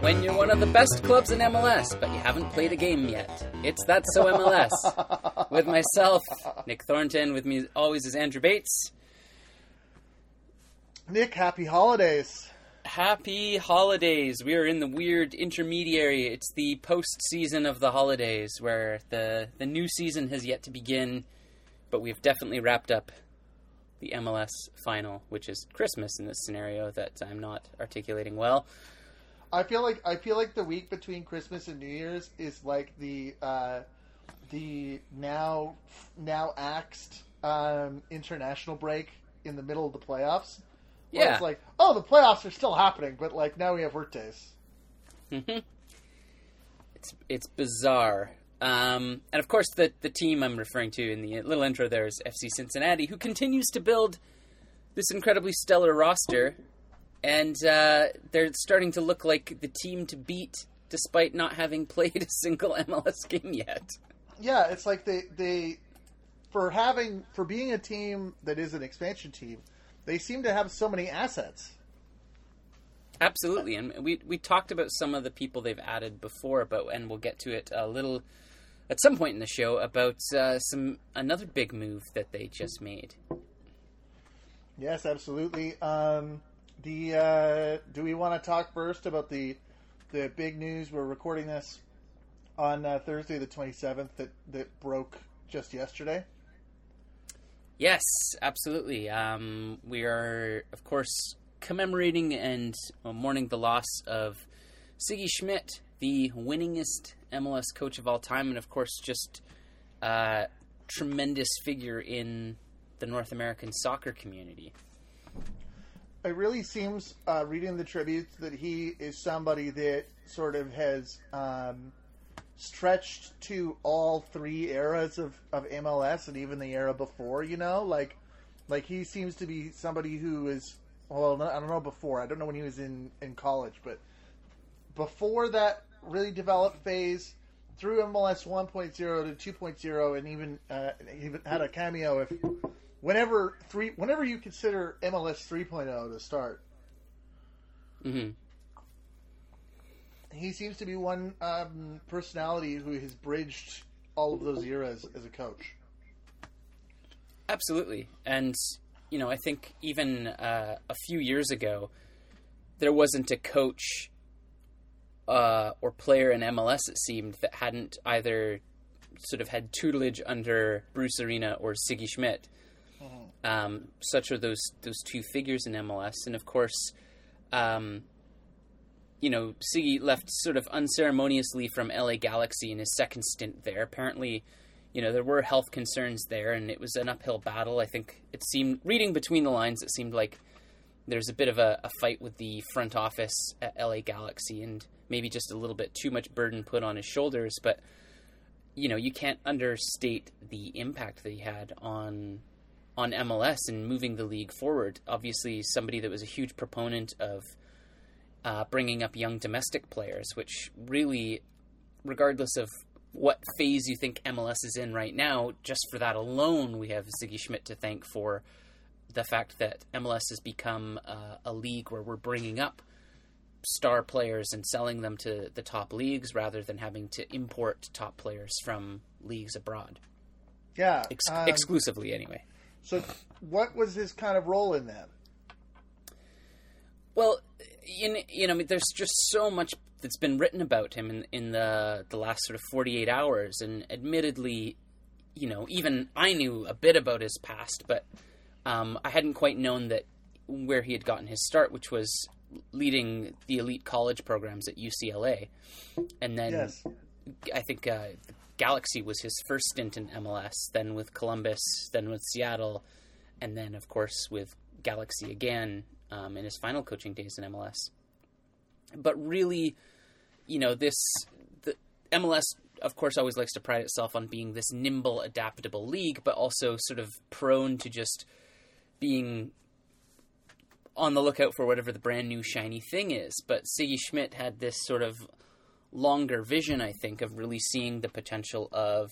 When you're one of the best clubs in MLS, but you haven't played a game yet. It's That's So MLS. with myself, Nick Thornton. With me always is Andrew Bates. Nick, happy holidays. Happy holidays. We are in the weird intermediary. It's the post season of the holidays where the, the new season has yet to begin, but we've definitely wrapped up the MLS final, which is Christmas in this scenario that I'm not articulating well. I feel like I feel like the week between Christmas and New Year's is like the uh, the now now axed um, international break in the middle of the playoffs. Yeah. it's like, oh, the playoffs are still happening, but like now we have work days. it's it's bizarre. Um, and of course, the the team I'm referring to in the little intro there is FC Cincinnati, who continues to build this incredibly stellar roster, and uh, they're starting to look like the team to beat, despite not having played a single MLS game yet. Yeah, it's like they they for having for being a team that is an expansion team, they seem to have so many assets. Absolutely, and we we talked about some of the people they've added before, but and we'll get to it a little at some point in the show about uh, some another big move that they just made. Yes, absolutely. Um, the uh, do we want to talk first about the the big news? We're recording this on uh, Thursday, the twenty seventh. That that broke just yesterday. Yes, absolutely. Um, we are, of course, commemorating and mourning the loss of Sigi Schmid, the winningest MLS coach of all time, and of course, just a tremendous figure in the North American soccer community. It really seems, uh, reading the tributes, that he is somebody that sort of has um, stretched to all three eras of, of MLS and even the era before. You know, like like he seems to be somebody who is well, I don't know before. I don't know when he was in in college, but before that really developed phase through MLS 1.0 to 2.0, and even uh, even had a cameo if whenever three whenever you consider MLS 3.0 to start. hmm He seems to be one um, personality who has bridged all of those eras as a coach. Absolutely, and you know, I think even uh, a few years ago, there wasn't a coach uh, or player in MLS. It seemed that hadn't either sort of had tutelage under Bruce Arena or Sigi Schmid. Um, such are those those two figures in MLS, and of course, um, you know, Sigi left sort of unceremoniously from LA Galaxy in his second stint there. Apparently, you know, there were health concerns there, and it was an uphill battle. I think it seemed, reading between the lines, it seemed like there's a bit of a, a fight with the front office at LA Galaxy, and maybe just a little bit too much burden put on his shoulders. But you know, you can't understate the impact that he had on on MLS and moving the league forward. Obviously, somebody that was a huge proponent of uh, bringing up young domestic players, which really, regardless of what phase you think MLS is in right now, just for that alone, we have Sigi Schmid to thank for the fact that MLS has become uh, a league where we're bringing up star players and selling them to the top leagues rather than having to import top players from leagues abroad, Yeah. Ex- um, exclusively anyway. so, what was his kind of role in that? Well, in, you know, I mean, there's just so much that's been written about him in in the the last sort of 48 hours, and admittedly, you know, even I knew a bit about his past, but um, I hadn't quite known that where he had gotten his start, which was leading the elite college programs at UCLA, and then Yes. I think uh, Galaxy was his first stint in MLS, then with Columbus, then with Seattle, and then, of course, with Galaxy again um, in his final coaching days in MLS. But really, you know, this the MLS, of course, always likes to pride itself on being this nimble, adaptable league, but also sort of prone to just being on the lookout for whatever the brand new shiny thing is. But Sigi Schmid had this sort of longer vision, I think, of really seeing the potential of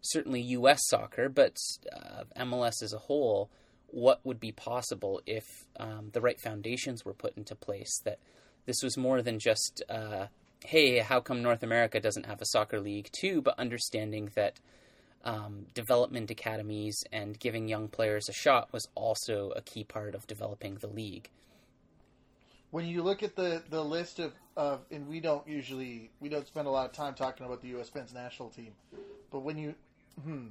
certainly U.S. soccer, but uh, MLS as a whole, what would be possible if um, the right foundations were put into place. That this was more than just, uh, hey, how come North America doesn't have a soccer league too? But understanding that um, development academies and giving young players a shot was also a key part of developing the league. When you look at the, the list of, of, and we don't usually, we don't spend a lot of time talking about the U.S. men's national team, but when you, hmm,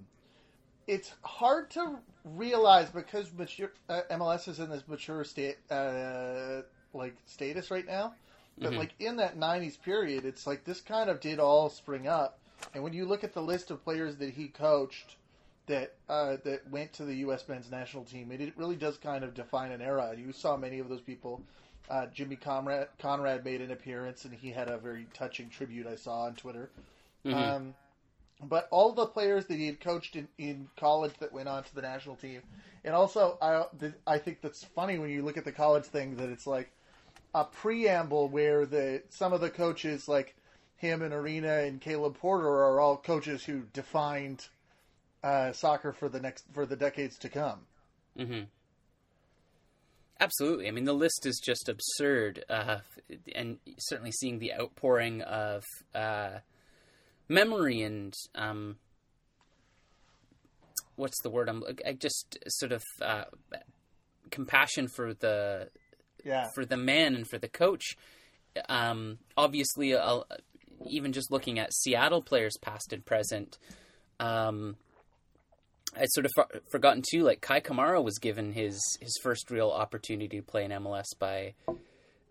it's hard to realize because mature, uh, MLS is in this mature state, uh, like status right now. But mm-hmm. like in that '90s period, it's like this kind of did all spring up. And when you look at the list of players that he coached that uh, that went to the U.S. men's national team, it, it, really does kind of define an era. You saw many of those people. Uh, Jimmy Conrad, Conrad made an appearance, and he had a very touching tribute I saw on Twitter. Mm-hmm. Um, but all the players that he had coached in, in college that went on to the national team, and also I I think that's funny when you look at the college thing that it's like a preamble where the some of the coaches like him and Arena and Caleb Porter are all coaches who defined uh, soccer for the next for the decades to come. Mm-hmm. Absolutely. I mean, the list is just absurd, uh, and certainly seeing the outpouring of uh, memory and um, what's the word? I'm I just sort of uh, compassion for the yeah. for the man and for the coach. Um, obviously, uh, even just looking at Seattle players, past and present, um, I sort of for- forgotten too. Like Kei Kamara was given his his first real opportunity to play in MLS by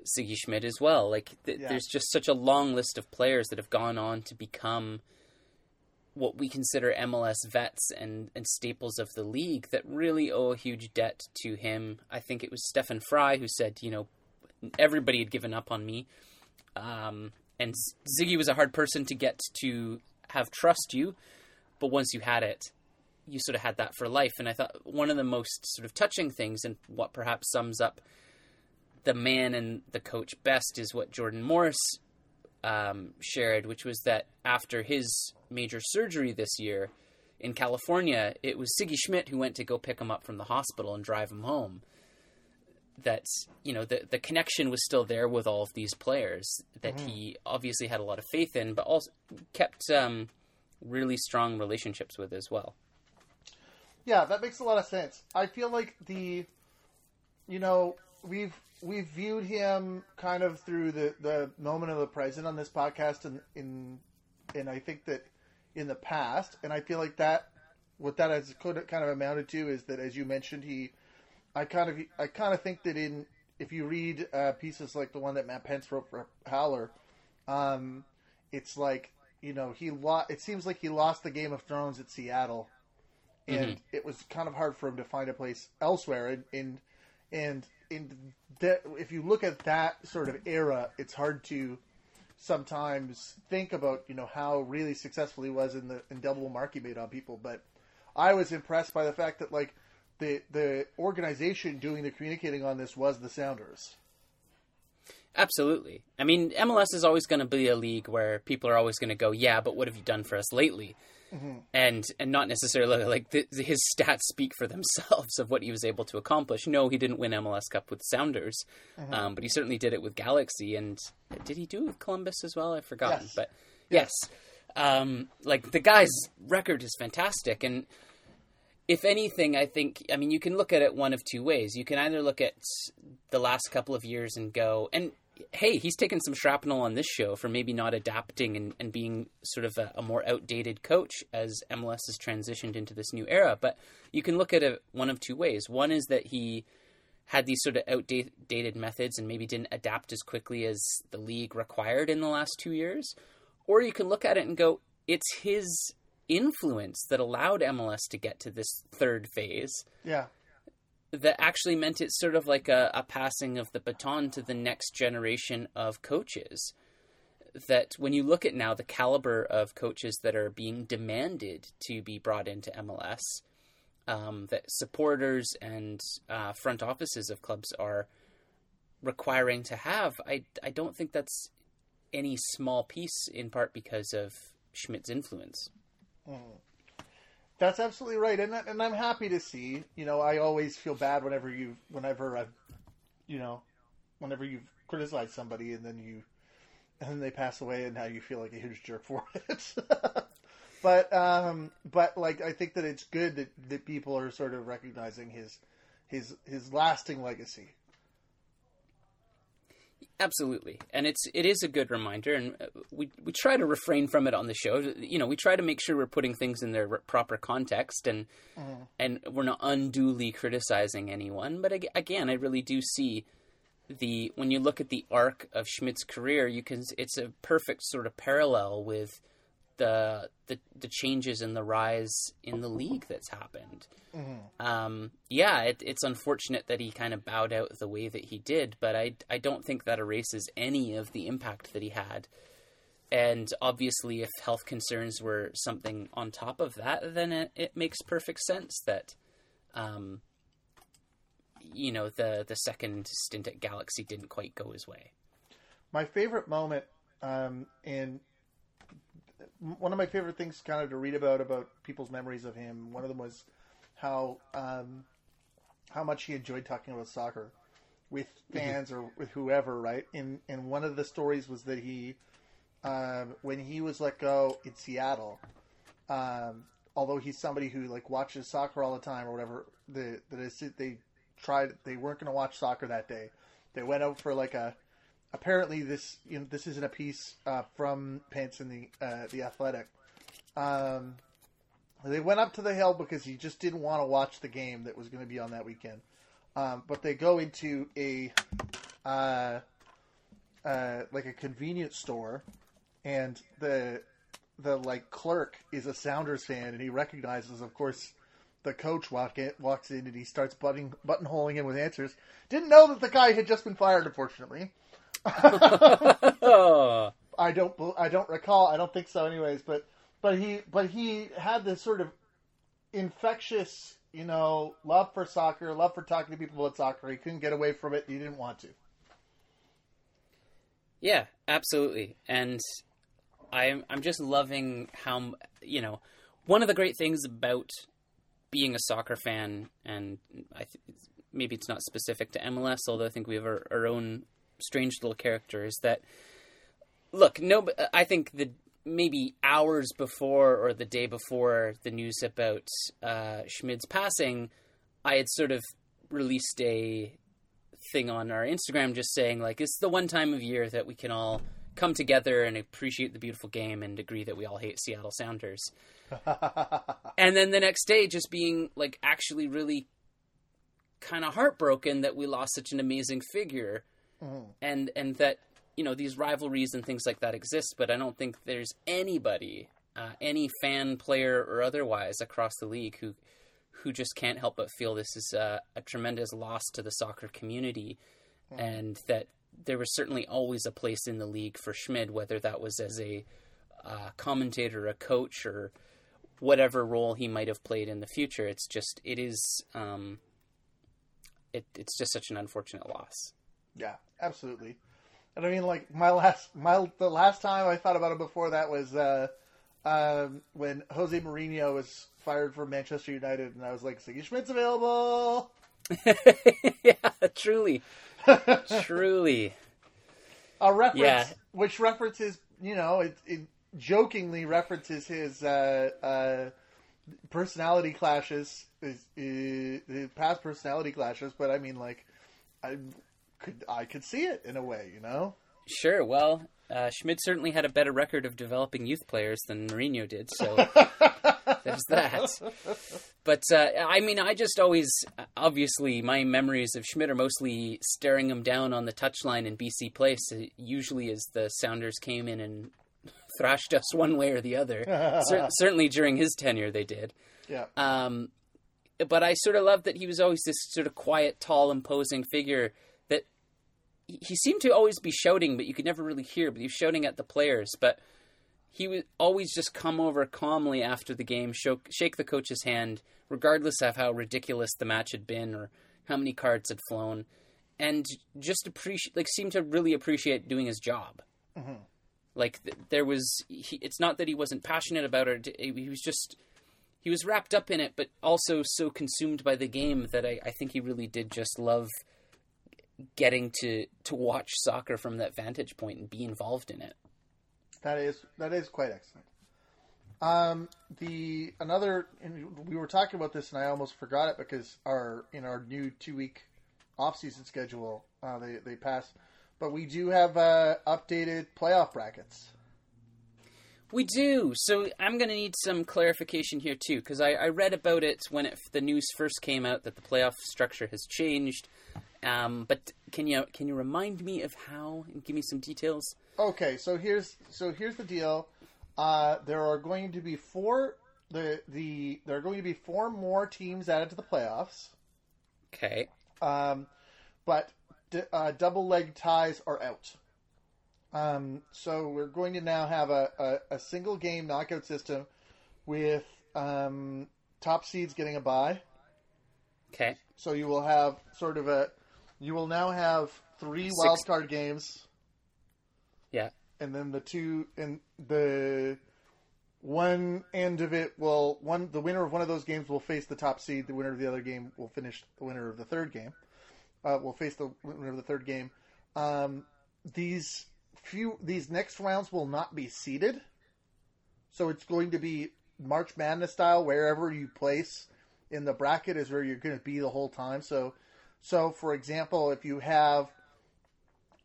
Sigi Schmid as well. Like th- yeah. there's just such a long list of players that have gone on to become what we consider MLS vets and, and staples of the league that really owe a huge debt to him. I think it was Stefan Frei who said, you know, everybody had given up on me. Um, and Sigi was a hard person to get to have trust you, but once you had it, you sort of had that for life. And I thought one of the most sort of touching things and what perhaps sums up the man and the coach best is what Jordan Morris um, shared, which was that after his major surgery this year in California, it was Sigi Schmid who went to go pick him up from the hospital and drive him home. That you know the the connection was still there with all of these players that mm-hmm. he obviously had a lot of faith in, but also kept um, really strong relationships with as well. Yeah, that makes a lot of sense. I feel like the, you know, we've we've viewed him kind of through the, the moment of the present on this podcast and in and I think that in the past and I feel like that what that has could kind of amounted to is that as you mentioned he I kind of I kind of think that in if you read uh, pieces like the one that Matt Pentz wrote for Howler um, it's like you know he lo- it seems like he lost the Game of Thrones at Seattle and mm-hmm. it was kind of hard for him to find a place elsewhere and and, and in that if you look at that sort of era, it's hard to sometimes think about you know how really successful he was in the indelible mark he made on people. But I was impressed by the fact that like the the organization doing the communicating on this was the Sounders. Absolutely. I mean, MLS is always going to be a league where people are always going to go, "Yeah, but what have you done for us lately?" mm-hmm. and and not necessarily like the, his stats speak for themselves of what he was able to accomplish. No, he didn't win MLS Cup with Sounders, mm-hmm. um, but he certainly did it with Galaxy. And did he do it with Columbus as well? I've forgotten, yes. but yes, yes. Um, like the guy's record is fantastic, and if anything, I think, I mean, you can look at it one of two ways. You can either look at the last couple of years and go, and hey, he's taken some shrapnel on this show for maybe not adapting and, and being sort of a, a, more outdated coach as MLS has transitioned into this new era. But you can look at it one of two ways. One is that he had these sort of outdated methods and maybe didn't adapt as quickly as the league required in the last two years. Or you can look at it and go, it's his influence that allowed MLS to get to this third phase. Yeah that actually meant it's sort of like a, a passing of the baton to the next generation of coaches. That when you look at now the caliber of coaches that are being demanded to be brought into MLS, um, that supporters and uh, front offices of clubs are requiring to have, I, I don't think that's any small piece in part because of Schmid's influence. Mm That's absolutely right, and and I'm happy to see. You know, I always feel bad whenever you, whenever I've, you know, whenever you've criticized somebody and then you, and then they pass away, and now you feel like a huge jerk for it. but um, but like I think that it's good that that people are sort of recognizing his his his lasting legacy. Absolutely, and it's it is a good reminder, and uh, we we try to refrain from it on the show. You know, we try to make sure we're putting things in their proper context, and mm-hmm. and we're not unduly criticizing anyone. But again, I really do see the when you look at the arc of Schmid's career, you can it's a perfect sort of parallel with the the, the changes in the rise in the league that's happened. Mm-hmm. Um, yeah, it, it's unfortunate that he kind of bowed out the way that he did, but I I don't think that erases any of the impact that he had. And obviously, if health concerns were something on top of that, then it, it makes perfect sense that, um, you know, the the second stint at Galaxy didn't quite go his way. My favorite moment um, in one of my favorite things kind of to read about about people's memories of him. One of them was how um, how much he enjoyed talking about soccer with mm-hmm. fans or with whoever, right? And and one of the stories was that he um, when he was let go in Seattle, um, although he's somebody who like watches soccer all the time or whatever, the, the they tried they weren't going to watch soccer that day. They went out for like a apparently this you know this isn't a piece uh, from Pentz in the uh, the Athletic. Um, they went up to the hill because he just didn't want to watch the game that was going to be on that weekend. Um, but they go into a uh, uh, like a convenience store, and the the like clerk is a Sounders fan, and he recognizes, of course, the coach walk in, walks in, and he starts button buttonholing him with answers. Didn't know that the guy had just been fired, unfortunately. I don't I don't recall. I don't think so, anyways. But but he but he had this sort of infectious, you know, love for soccer, love for talking to people about soccer. He couldn't get away from it. He didn't want to. Yeah, absolutely. And I'm I'm just loving how you know one of the great things about being a soccer fan, and I th- maybe it's not specific to MLS, although I think we have our, our own strange little character is that look, no, I think the maybe hours before or the day before the news about uh, Schmid's passing, I had sort of released a thing on our Instagram just saying like it's the one time of year that we can all come together and appreciate the beautiful game and agree that we all hate Seattle Sounders. and then the next day just being like actually really kind of heartbroken that we lost such an amazing figure mm-hmm. and and that you know these rivalries and things like that exist, but I don't think there's anybody, uh, any fan, player, or otherwise across the league who who just can't help but feel this is a, a tremendous loss to the soccer community, mm-hmm. and that there was certainly always a place in the league for Schmid, whether that was as a uh, commentator, a coach, or whatever role he might have played in the future. It's just it is um, it, it's just such an unfortunate loss. Yeah, absolutely. And I mean, like my last, my the last time I thought about it before that was uh, um, when Jose Mourinho was fired from Manchester United, and I was like, "Sigi Schmid's available." yeah, truly, truly. A reference, yeah. which references, you know, it, it jokingly references his uh, uh, personality clashes, his, his, his, past personality clashes. But I mean, like, I could I could see it in a way, you know. Sure. Well, uh, Schmid certainly had a better record of developing youth players than Mourinho did, so there's that. But uh, I mean, I just always, obviously, my memories of Schmid are mostly staring him down on the touchline in BC Place, usually as the Sounders came in and thrashed us one way or the other. Cer- certainly during his tenure, they did. Yeah. Um, but I sort of loved that he was always this sort of quiet, tall, imposing figure he seemed to always be shouting, but you could never really hear. But he was shouting at the players, but he would always just come over calmly after the game, shake the coach's hand, regardless of how ridiculous the match had been or how many cards had flown, and just appreciate, like, seemed to really appreciate doing his job. Mm-hmm. Like th- there was, he, it's not that he wasn't passionate about it. He was just he was wrapped up in it, but also so consumed by the game that I, I think he really did just love getting to to watch soccer from that vantage point and be involved in it. That is that is quite excellent. Um, the another we were talking about this and I almost forgot it because our in our new two week off season schedule uh, they they passed, but we do have uh, updated playoff brackets. We do. So I'm going to need some clarification here too, because I, I, read about it when it, the news first came out that the playoff structure has changed. Um, but can you can you remind me of how and give me some details? Okay, so here's so here's the deal. Uh, there are going to be four the the there are going to be four more teams added to the playoffs. Okay. Um, but d- uh, double leg ties are out. Um, so we're going to now have a, a, a single game knockout system with um, top seeds getting a bye. Okay. So you will have sort of a you will now have three Six. wild card games. Yeah. And then the two and the one end of it will one the winner of one of those games will face the top seed. The winner of the other game will finish the winner of the third game. Uh, will face the winner of the third game. Um, these few these next rounds will not be seeded, so it's going to be March Madness style. Wherever you place in the bracket is where you're going to be the whole time. So, so for example, if you have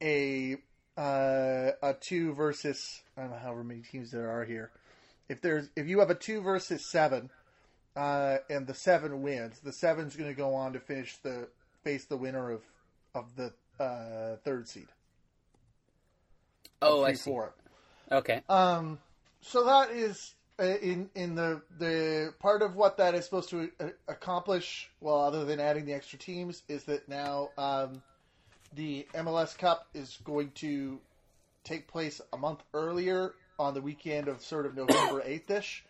a uh, a two versus I don't know however many teams there are here. If there's if you have a two versus seven, uh, and the seven wins, the seven's going to go on to finish the face the winner of of the uh, third seed. Oh, I see. Four. Okay. Um, so that is in in the the part of what that is supposed to uh, accomplish. Well, other than adding the extra teams, is that now um, the MLS Cup is going to take place a month earlier on the weekend of sort of November eighth ish,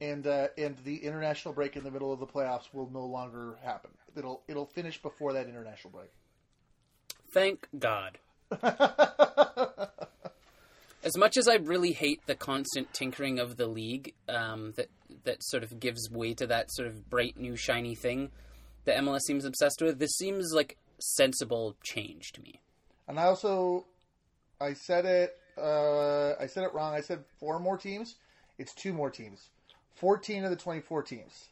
and uh, and the international break in the middle of the playoffs will no longer happen. It'll it'll finish before that international break. Thank God. as much as I really hate the constant tinkering of the league, um, that that sort of gives way to that sort of bright new shiny thing that MLS seems obsessed with, this seems like sensible change to me. And I also, I said it, uh, I said it wrong. I said four more teams. It's two more teams. Fourteen of the twenty-four teams.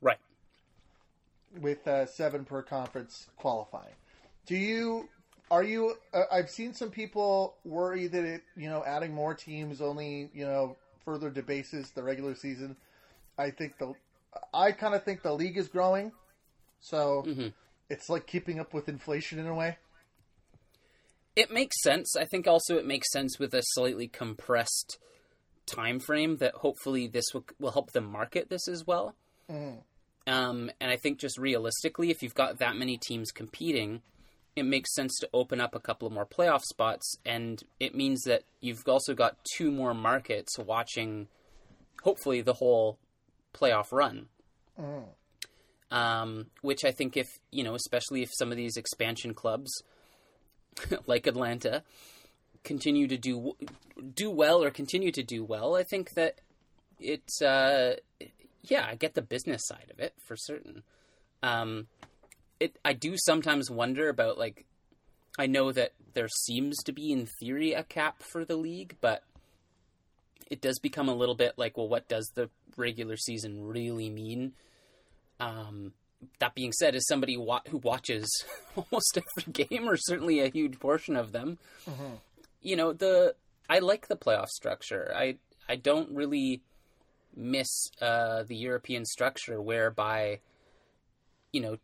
Right. With uh, seven per conference qualifying. Do you are you? Uh, I've seen some people worry that it, you know, adding more teams only, you know, further debases the regular season. I think the, I kind of think the league is growing, so mm-hmm. it's like keeping up with inflation in a way. It makes sense. I think also it makes sense with a slightly compressed time frame that hopefully this will, will help them market this as well. Mm. Um, and I think just realistically, if you've got that many teams competing it makes sense to open up a couple of more playoff spots, and it means that you've also got two more markets watching, hopefully, the whole playoff run. Mm. Um, which I think, if you know, especially if some of these expansion clubs, like Atlanta, continue to do do well or continue to do well, I think that it's uh, yeah, I get the business side of it for certain. Um, it I do sometimes wonder about like I know that there seems to be in theory a cap for the league, but it does become a little bit like, well, what does the regular season really mean? Um, that being said, as somebody wa- who watches almost every game, or certainly a huge portion of them, mm-hmm. you know the I like the playoff structure. I I don't really miss uh, the European structure whereby you know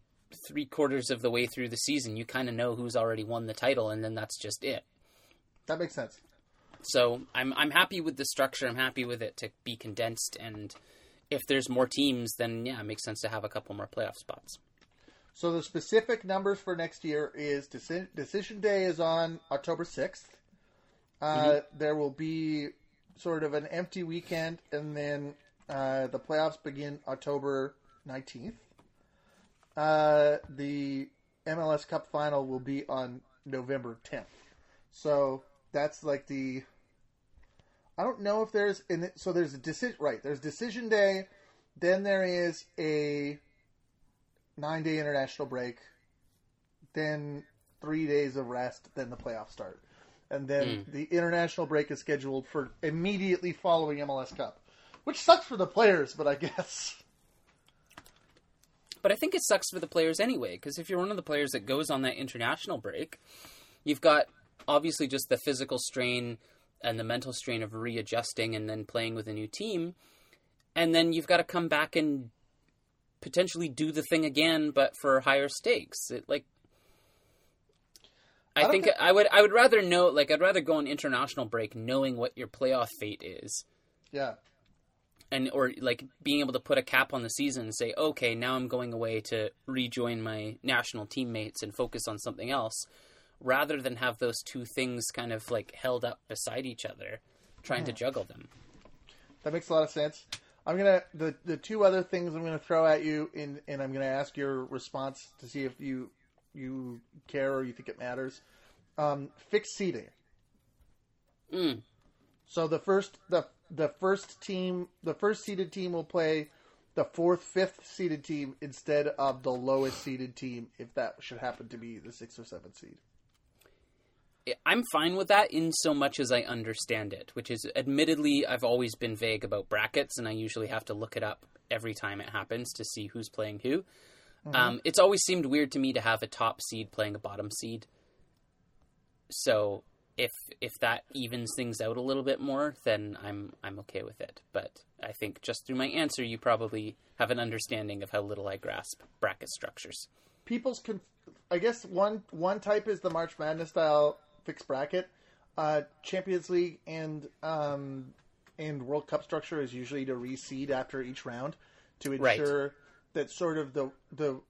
three quarters of the way through the season, you kind of know who's already won the title, and then that's just it. That makes sense. So I'm I'm happy with the structure. I'm happy with it to be condensed, and if there's more teams, then yeah, it makes sense to have a couple more playoff spots. So the specific numbers for next year is decision day is on October sixth. Uh, mm-hmm. There will be sort of an empty weekend, and then uh, the playoffs begin October nineteenth. Uh, the MLS Cup final will be on November 10th. So that's like the. I don't know if there's in so there's a decision right. There's decision day, then there is a nine day international break, then three days of rest, then the playoffs start. And then Mm. the international break is scheduled for immediately following MLS Cup, which sucks for the players, but I guess. But I think it sucks for the players anyway, because if you're one of the players that goes on that international break, you've got obviously just the physical strain and the mental strain of readjusting and then playing with a new team. And then you've got to come back and potentially do the thing again, but for higher stakes. It, like, I I, don't think I would I would rather know like I'd rather go on international break knowing what your playoff fate is Yeah. And or like being able to put a cap on the season and say, okay, now I'm going away to rejoin my national teammates and focus on something else, rather than have those two things kind of like held up beside each other, trying to juggle them. That makes a lot of sense. I'm gonna the the two other things I'm gonna throw at you, in, and I'm gonna ask your response to see if you you care or you think it matters. Um, fixed seating. Mm. So the first the the first team the first seeded team will play the fourth fifth seeded team instead of the lowest seeded team if that should happen to be the sixth or seventh seed. I'm fine with that in so much as I understand it, which is admittedly I've always been vague about brackets, and I usually have to look it up every time it happens to see who's playing who. Um, it's always seemed weird to me to have a top seed playing a bottom seed. So if if that evens things out a little bit more, then I'm I'm okay with it. But I think just through my answer, you probably have an understanding of how little I grasp bracket structures. people's conf- I guess one one type is the March Madness style fixed bracket. Uh, Champions League and um, and World Cup structure is usually to reseed after each round to Right. ensure that sort of the the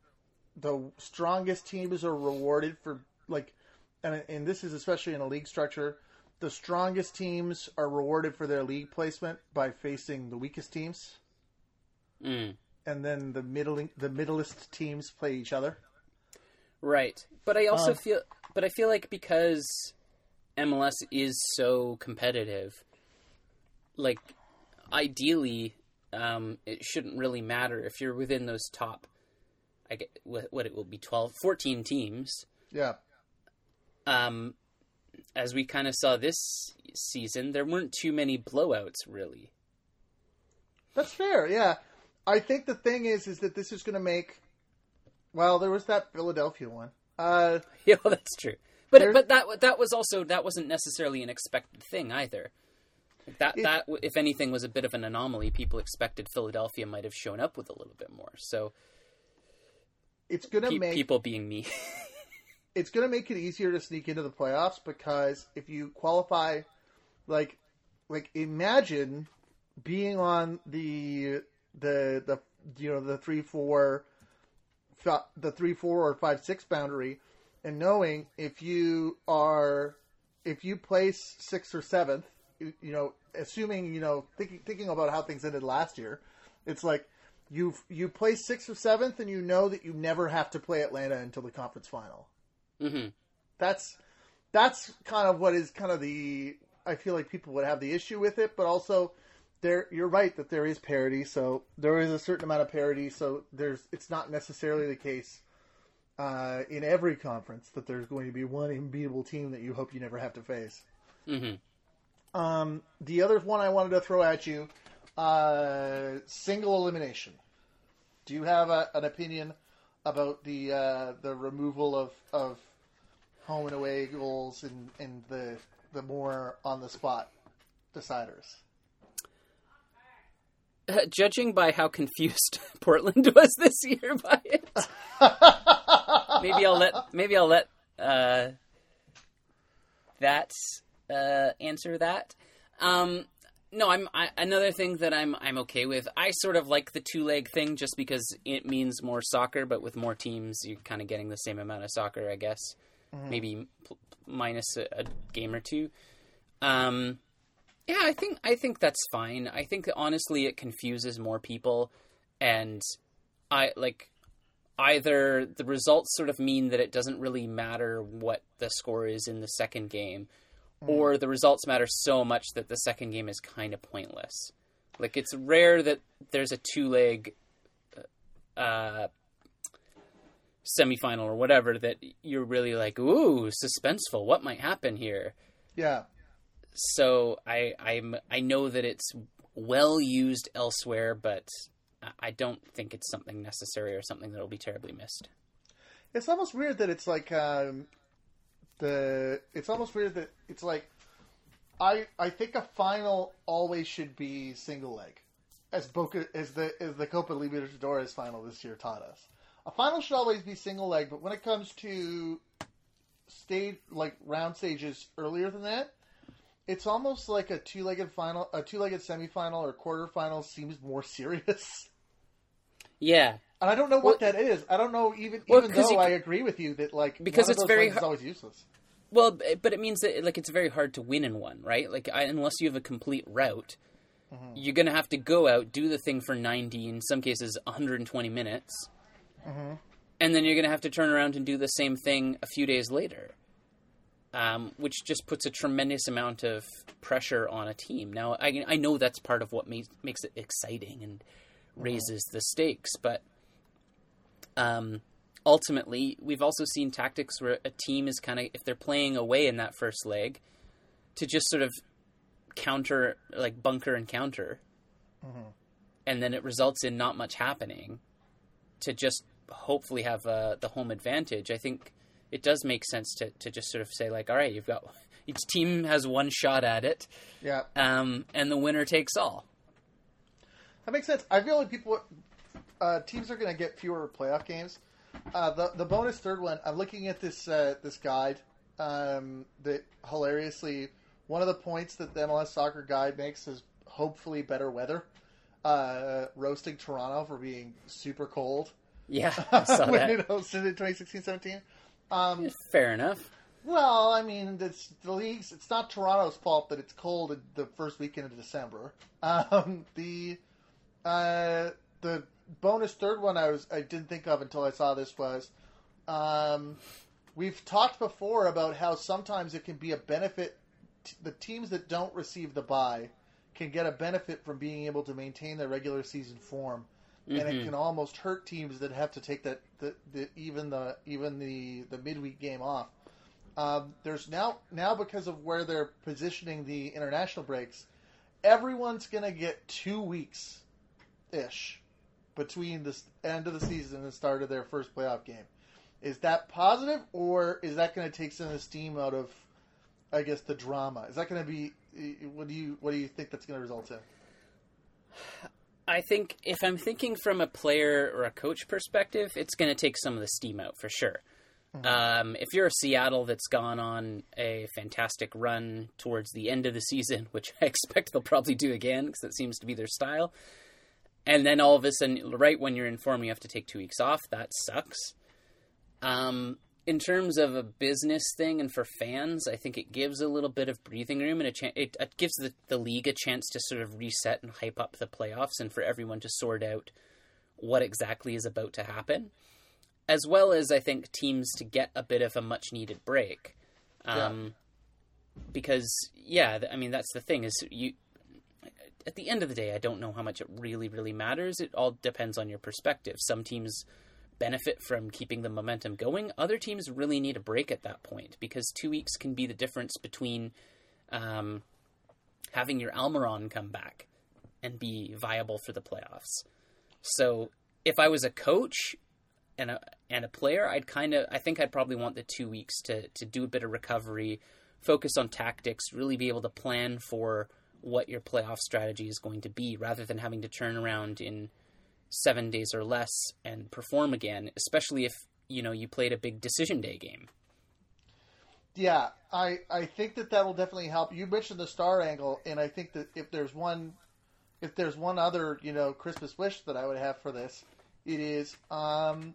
the strongest teams are rewarded for like and and this is especially in a league structure. The strongest teams are rewarded for their league placement by facing the weakest teams, Mm. and then the middling the middleist teams play each other. Right. But I also Um, feel but I feel like because MLS is so competitive, like ideally um, it shouldn't really matter if you're within those top I get what, what it will be 12 14 teams. Yeah. Um as we kind of saw this season, there weren't too many blowouts really. That's fair. Yeah, I think the thing is, is that this is going to make. Well, there was that Philadelphia one. Uh, Yeah, well, that's true. But There's- but that that was also that wasn't necessarily an expected thing either. That It- that if anything was a bit of an anomaly. People expected Philadelphia might have shown up with a little bit more. So it's going to pe- make people being me, it's going to make it easier to sneak into the playoffs because if you qualify, like, like imagine being on the the the you know the three four the three four or five six boundary and knowing if you are if you place sixth or seventh you, know assuming you know thinking thinking about how things ended last year it's like you you place sixth or seventh and you know that you never have to play Atlanta until the conference final hmm that's that's kind of what is kind of the I feel like people would have the issue with it, but also there you're right that there is parity, so there is a certain amount of parity, so there's it's not necessarily the case uh, in every conference that there's going to be one unbeatable team that you hope you never have to face. hmm Um, the other one I wanted to throw at you, uh, single elimination. Do you have a, an opinion about the uh, the removal of, of home and away goals and, and the the more on the spot deciders? judging by how confused Portland was this year by it, maybe I'll let maybe I'll let uh, that uh, answer that. Um, no, I'm I, another thing that I'm I'm okay with. I sort of like the two leg thing just because it means more soccer, but with more teams, you're kind of getting the same amount of soccer, I guess. Maybe p- minus a, a game or two. Um, yeah, I think I think that's fine. I think that honestly, it confuses more people, and I like either the results sort of mean that it doesn't really matter what the score is in the second game, or the results matter so much that the second game is kind of pointless. Like it's rare that there's a two leg uh, semifinal or whatever that you're really like, ooh, suspenseful. What might happen here? Yeah. So I I'm I know that it's well used elsewhere, but I don't think it's something necessary or something that'll be terribly missed. It's almost weird that it's like um, the. It's almost weird that it's like. I I think a final always should be single leg, as Boca as the as the Copa Libertadores final this year taught us. A final should always be single leg, but when it comes to stage like round stages earlier than that, it's almost like a two-legged final, a two-legged semifinal or quarterfinal seems more serious. Yeah, and I don't know what well, that is. I don't know even well, even though you, I agree with you that like because it's very hard, always useless. Well, but it means that like it's very hard to win in one, right? Like I, unless you have a complete route, mm-hmm. you're gonna have to go out, do the thing for 90, in some cases 120 minutes, mm-hmm. and then you're gonna have to turn around and do the same thing a few days later. Um, which just puts a tremendous amount of pressure on a team. Now, I, I know that's part of what makes makes it exciting and raises the stakes. But um, ultimately, we've also seen tactics where a team is kind of, if they're playing away in that first leg, to just sort of counter, like bunker and counter. Mm-hmm. And then it results in not much happening to just hopefully have uh, the home advantage. I think it does make sense to, to just sort of say, like, all right, you've got each team has one shot at it. Yeah. Um, and the winner takes all. That makes sense. I feel like people, uh, teams are going to get fewer playoff games. Uh, the the bonus third one. I'm looking at this uh, this guide. Um, that hilariously, one of the points that the MLS Soccer Guide makes is hopefully better weather. Uh, roasting Toronto for being super cold. Yeah, I saw when that. it hosted in 2016-17. Um, Fair enough. Well, I mean, it's the league's. It's not Toronto's fault that it's cold the first weekend of December. Um, the uh, the bonus third one I was I didn't think of until I saw this was um, we've talked before about how sometimes it can be a benefit. the teams that don't receive the bye can get a benefit from being able to maintain their regular season form, mm-hmm. and it mm-hmm. can almost hurt teams that have to take that the, the even the even the the midweek game off. Um, there's now now because of where they're positioning the international breaks, everyone's going to get two weeks ish between the end of the season and the start of their first playoff game. Is that positive, or is that going to take some of the steam out of, I guess, the drama? Is that going to be? What do you What do you think that's going to result in? I think if I'm thinking from a player or a coach perspective, it's going to take some of the steam out for sure. Mm-hmm. Um, if you're a Seattle that's gone on a fantastic run towards the end of the season, which I expect they'll probably do again because that seems to be their style, and then all of a sudden, right when you're informed you have to take two weeks off, that sucks. Um, in terms of a business thing and for fans, I think it gives a little bit of breathing room and a chance. It, it, gives the, the league a chance to sort of reset and hype up the playoffs and for everyone to sort out what exactly is about to happen, as well as I think teams to get a bit of a much needed break. Um, yeah. Because yeah, I mean that's the thing is you at the end of the day, I don't know how much it really, really matters. It all depends on your perspective. Some teams benefit from keeping the momentum going. Other teams really need a break at that point because two weeks can be the difference between um, having your Almiron come back and be viable for the playoffs. So if I was a coach and a and a player, I'd kind of I think I'd probably want the two weeks to to do a bit of recovery, focus on tactics, really be able to plan for what your playoff strategy is going to be rather than having to turn around in seven days or less and perform again, especially if you know you played a big decision day game. Yeah, I I think that that will definitely help. You mentioned the star angle, and I think that if there's one, if there's one other you know Christmas wish that I would have for this, it is um,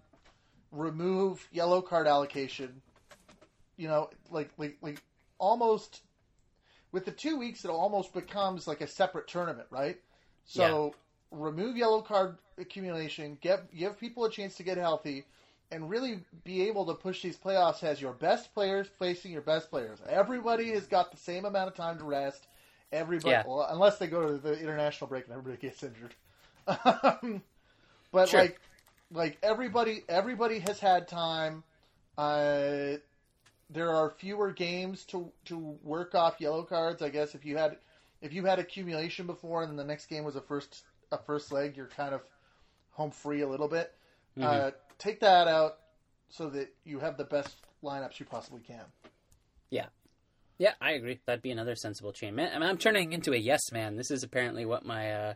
remove yellow card allocation. You know, like like like almost with the two weeks, it almost becomes like a separate tournament, right? So yeah. remove yellow card accumulation, give give people a chance to get healthy, and really be able to push these playoffs as your best players facing your best players. Everybody has got the same amount of time to rest, everybody, Yeah. well, unless they go to the international break and everybody gets injured. But Sure. like, like everybody, everybody has had time. Uh, there are fewer games to to work off yellow cards. I guess if you had if you had accumulation before and the next game was a first a first leg, you're kind of home free a little bit. Uh, take that out so that you have the best lineups you possibly can. Yeah. Yeah, I agree. That'd be another sensible change. Man, I mean, I'm turning into a yes man. This is apparently what my uh,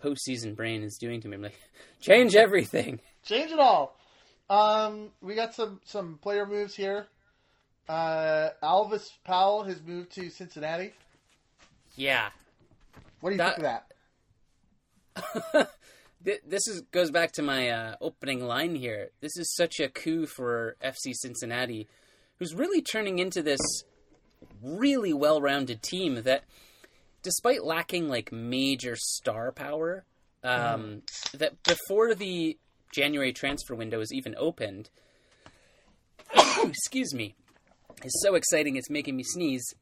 postseason brain is doing to me. I'm like, change everything. Change it all. Um, we got some some player moves here. Uh, Alvas Powell has moved to Cincinnati. Yeah. What do you That- think of that? This is goes back to my uh, opening line here. This is such a coup for FC Cincinnati, who's really turning into this really well-rounded team that, despite lacking like major star power, um, that before the January transfer window is even opened, excuse me, is so exciting. It's making me sneeze.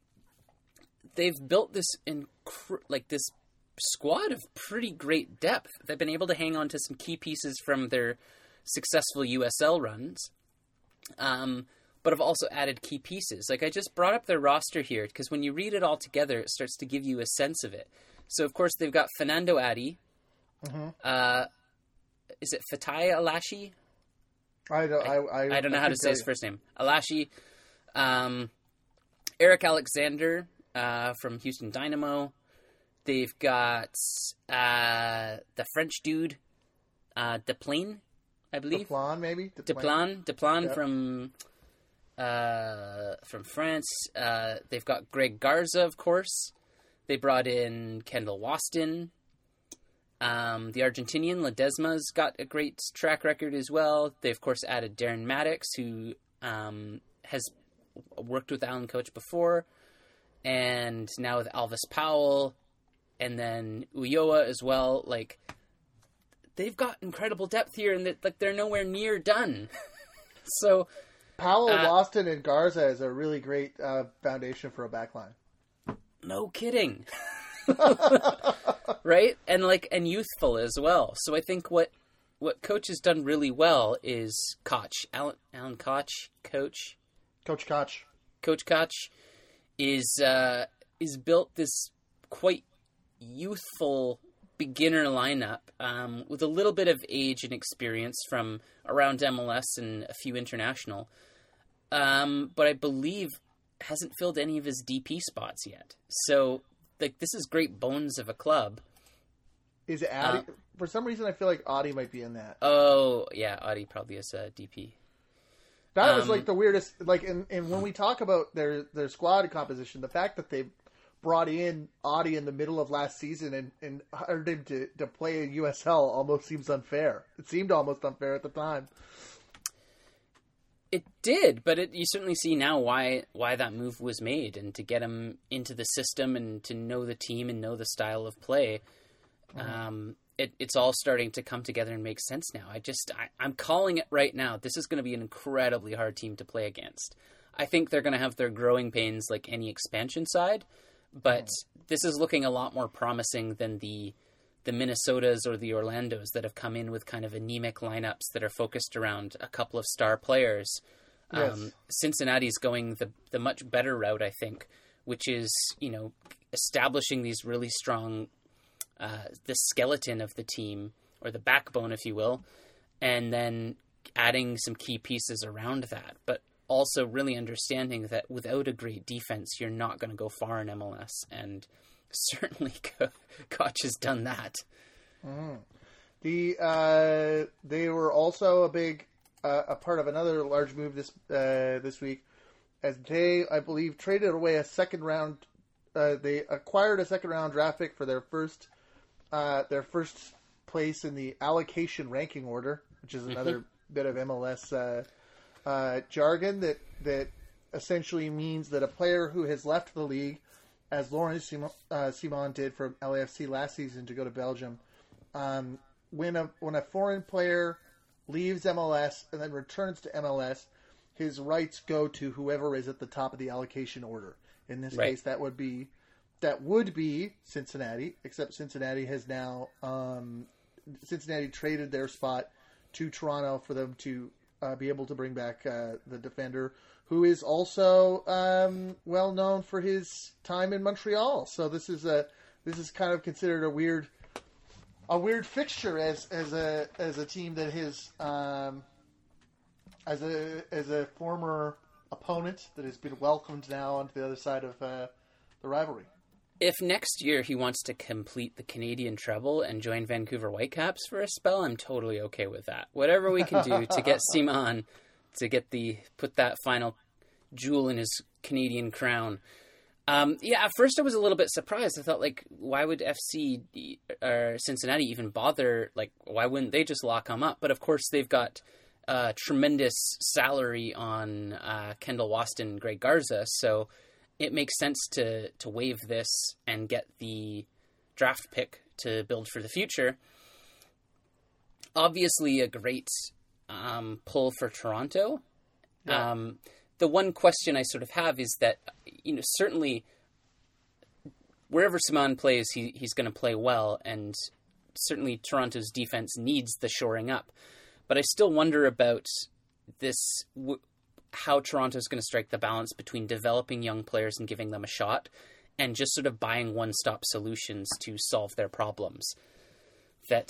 They've built this incre- like this squad of pretty great depth. They've been able to hang on to some key pieces from their successful USL runs, um, but have also added key pieces. Like I just brought up their roster here because when you read it all together, it starts to give you a sense of it. So of course they've got Fernando Adi. Uh, is it Fatai Alashi? I don't. I, I, I don't know how to say his first name. Alashi, um, Eric Alexander uh, from Houston Dynamo. They've got uh, the French dude, uh, Deplane, I believe. Deplan, maybe. Deplan, Deplan Yep. from uh, from France. Uh, they've got Greg Garza, of course. They brought in Kendall Waston. Um, the Argentinian Ledesma's got a great track record as well. They of course added Darren Mattocks, who um, has worked with Alan Koch before, and now with Alvas Powell, and then Ulloa as well. Like they've got incredible depth here, and like they're nowhere near done. so Powell, Uh, Waston, and Garza is a really great uh, foundation for a backline. no kidding. right? And like and youthful as well. So I think what what coach has done really well is Koch. Alan Alan Koch, coach. Coach Koch. Coach Koch is uh is built this quite youthful beginner lineup um, with a little bit of age and experience from around MLS and a few international. Um, but I believe hasn't filled any of his DP spots yet. So like this is great bones of a club. Is it Adi? for some reason, I feel like Adi might be in that. Oh yeah, Adi probably is a DP. That was Um, like the weirdest. Like, and, and when we talk about their their squad composition, the fact that they brought in Adi in the middle of last season and, and hired him to, to play in USL almost seems unfair. It seemed almost unfair at the time. It did, but it, you certainly see now why why that move was made, and to get him into the system and to know the team and know the style of play. Um, it, it's all starting to come together and make sense now. I just I, I'm calling it right now. This is going to be an incredibly hard team to play against. I think they're going to have their growing pains like any expansion side, but this is looking a lot more promising than the the Minnesotas or the Orlandos that have come in with kind of anemic lineups that are focused around a couple of star players. Yes. Um, Cincinnati's going the the much better route, I think, which is you know establishing these really strong uh, the skeleton of the team or the backbone, if you will, and then adding some key pieces around that, but also really understanding that without a great defense, you're not going to go far in MLS, and certainly Koch has done that. The uh, they were also a big uh, a part of another large move this uh, this week, as they I believe traded away a second round. Uh, they acquired a second round draft pick for their first uh, their first place in the allocation ranking order, which is another bit of MLS uh, uh, jargon that that essentially means that a player who has left the league, as Laurent Ciman, uh, Ciman did from LAFC last season to go to Belgium, um, when a when a foreign player leaves MLS and then returns to MLS, his rights go to whoever is at the top of the allocation order. In this Right. case, that would be that would be Cincinnati, except Cincinnati has now um, Cincinnati traded their spot to Toronto for them to uh, be able to bring back uh, the defender, who is also um, well known for his time in Montreal. So this is a this is kind of considered a weird a weird fixture as as a as a team that has um, as a as a former opponent that has been welcomed now onto the other side of uh, the rivalry. If next year he wants to complete the Canadian treble and join Vancouver Whitecaps for a spell, I'm totally okay with that. Whatever we can do to get Ciman to get the put that final jewel in his Canadian crown. Um, yeah, at first I was a little bit surprised. I thought, like, why would FC or Cincinnati even bother? Like, why wouldn't they just lock him up? But of course, they've got a tremendous salary on uh, Kendall Waston Greg Garza, so it makes sense to to waive this and get the draft pick to build for the future. Obviously, a great um, pull for Toronto. Yeah. Um, the one question I sort of have is that you know certainly wherever Ciman plays, he he's going to play well, and certainly Toronto's defense needs the shoring up. But I still wonder about this w- how Toronto's going to strike the balance between developing young players and giving them a shot, and just sort of buying one-stop solutions to solve their problems. That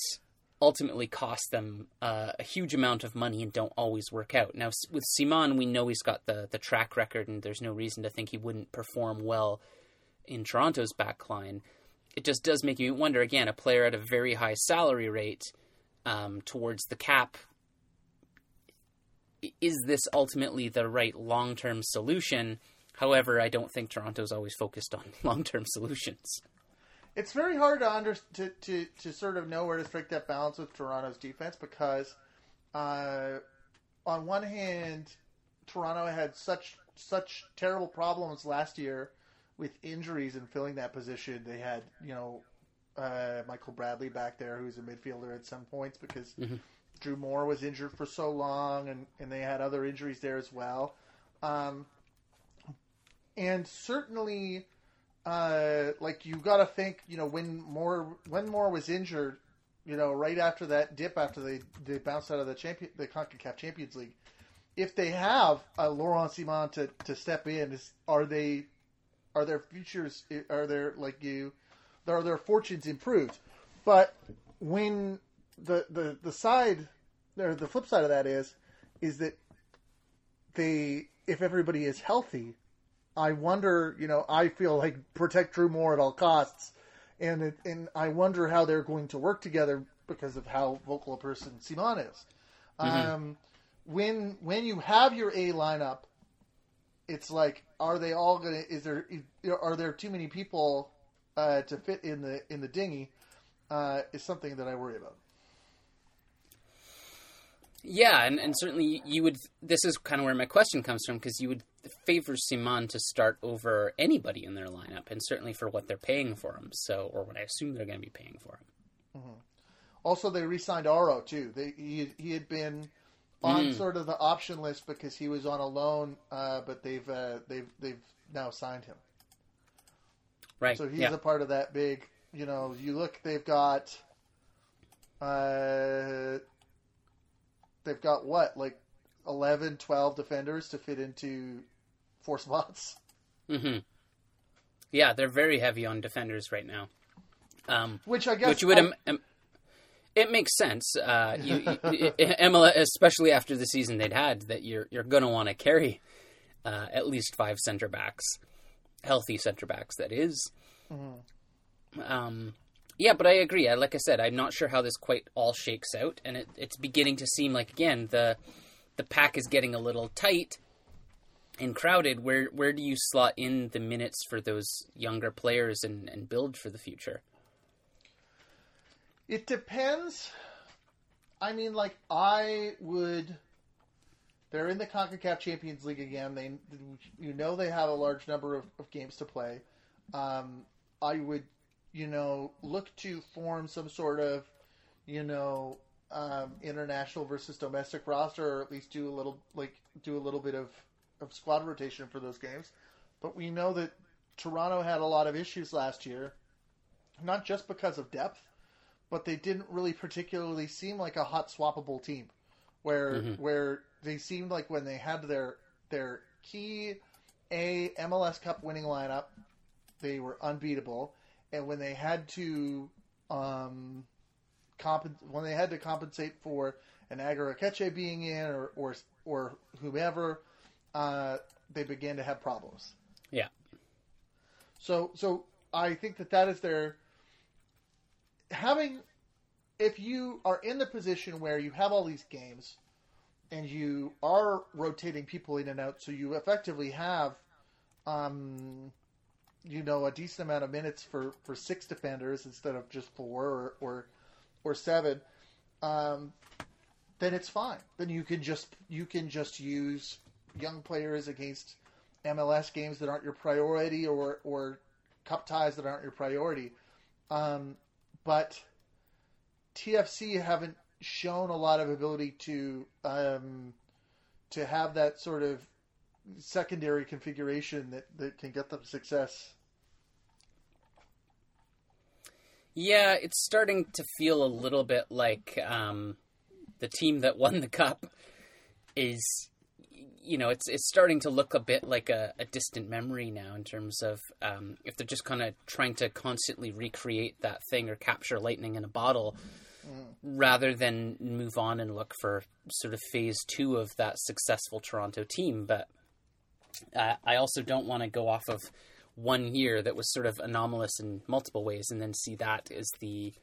ultimately cost them uh, a huge amount of money and don't always work out. Now, with Ciman, we know he's got the, the track record, and there's no reason to think he wouldn't perform well in Toronto's back line. It just does make you wonder again, a player at a very high salary rate um, towards the cap. Is this ultimately the right long term solution? However, I don't think Toronto's always focused on long term solutions it's very hard to under to, to, to sort of know where to strike that balance with Toronto's defense because, uh, on one hand, Toronto had such such terrible problems last year with injuries and filling that position. They had you know uh, Michael Bradley back there, who's a midfielder at some points because mm-hmm. Drew Moor was injured for so long, and and they had other injuries there as well. Um, and certainly uh, like you got to think, you know, when Moor when Moor was injured, you know, right after that dip after they they bounced out of the champion the Concacaf Champions League, if they have a Laurent Ciman to, to step in, is, are they are their futures are their like you are their fortunes improved? But when the the the side or the flip side of that is is that they if everybody is healthy I wonder, you know, I feel like protect Drew Moor at all costs, and it, and I wonder how they're going to work together because of how vocal a person Ciman is. Mm-hmm. Um, when when you have your A lineup, it's like, are they all gonna? Is there are there too many people uh, to fit in the in the dinghy? Uh, is something that I worry about. Yeah, and, and certainly you would. This is kind of where my question comes from because you would favor Ciman to start over anybody in their lineup, and certainly for what they're paying for him. So, or what I assume they're going to be paying for him. Mm-hmm. Also, they re-signed Auro too. They he he had been on mm. sort of the option list because he was on a loan, uh, but they've uh, they've they've now signed him. Right. So he's yeah. a part of that big. You know, you look. They've got. Uh, they've got what like 11, 12 defenders to fit into four spots. Mm-hmm. Yeah, they're very heavy on defenders right now. Um, which I guess which would I... um, it makes sense. Uh, you, you, Emma, especially after the season they'd had, that you're you're going to want to carry uh, at least five center backs, healthy center backs. That is. Mm-hmm. Um, yeah, but I agree. I, like I said, I'm not sure how this quite all shakes out, and it, it's beginning to seem like again the the pack is getting a little tight and crowded. Where where do you slot in the minutes for those younger players and, and build for the future? It depends. I mean, like I would. They're in the Concacaf Champions League again. They, you know, they have a large number of, of games to play. Um, I would you know, look to form some sort of, you know, um, international versus domestic roster, or at least do a little like do a little bit of, of squad rotation for those games. But we know that Toronto had a lot of issues last year, not just because of depth, but they didn't really particularly seem like a hot swappable team, where Mhm. where they seemed like when they had their their key a MLS Cup winning lineup, they were unbeatable, and when they had to um, compen- when they had to compensate for an Ager Aketxe being in or or or whomever, uh, they began to have problems. Yeah. So so I think that that is their having if you are in the position where you have all these games and you are rotating people in and out, so you effectively have, um, you know, a decent amount of minutes for, for six defenders instead of just four or or, or seven, um, then it's fine. Then you can just you can just use young players against MLS games that aren't your priority or or cup ties that aren't your priority. Um, but TFC haven't shown a lot of ability to um, to have that sort of secondary configuration that, that can get them success. Yeah, it's starting to feel a little bit like um, the team that won the cup is, you know, it's it's starting to look a bit like a, a distant memory now in terms of um, if they're just kind of trying to constantly recreate that thing or capture lightning in a bottle, rather than move on and look for sort of phase two of that successful Toronto team. But uh, I also don't want to go off of one year that was sort of anomalous in multiple ways and then see that as the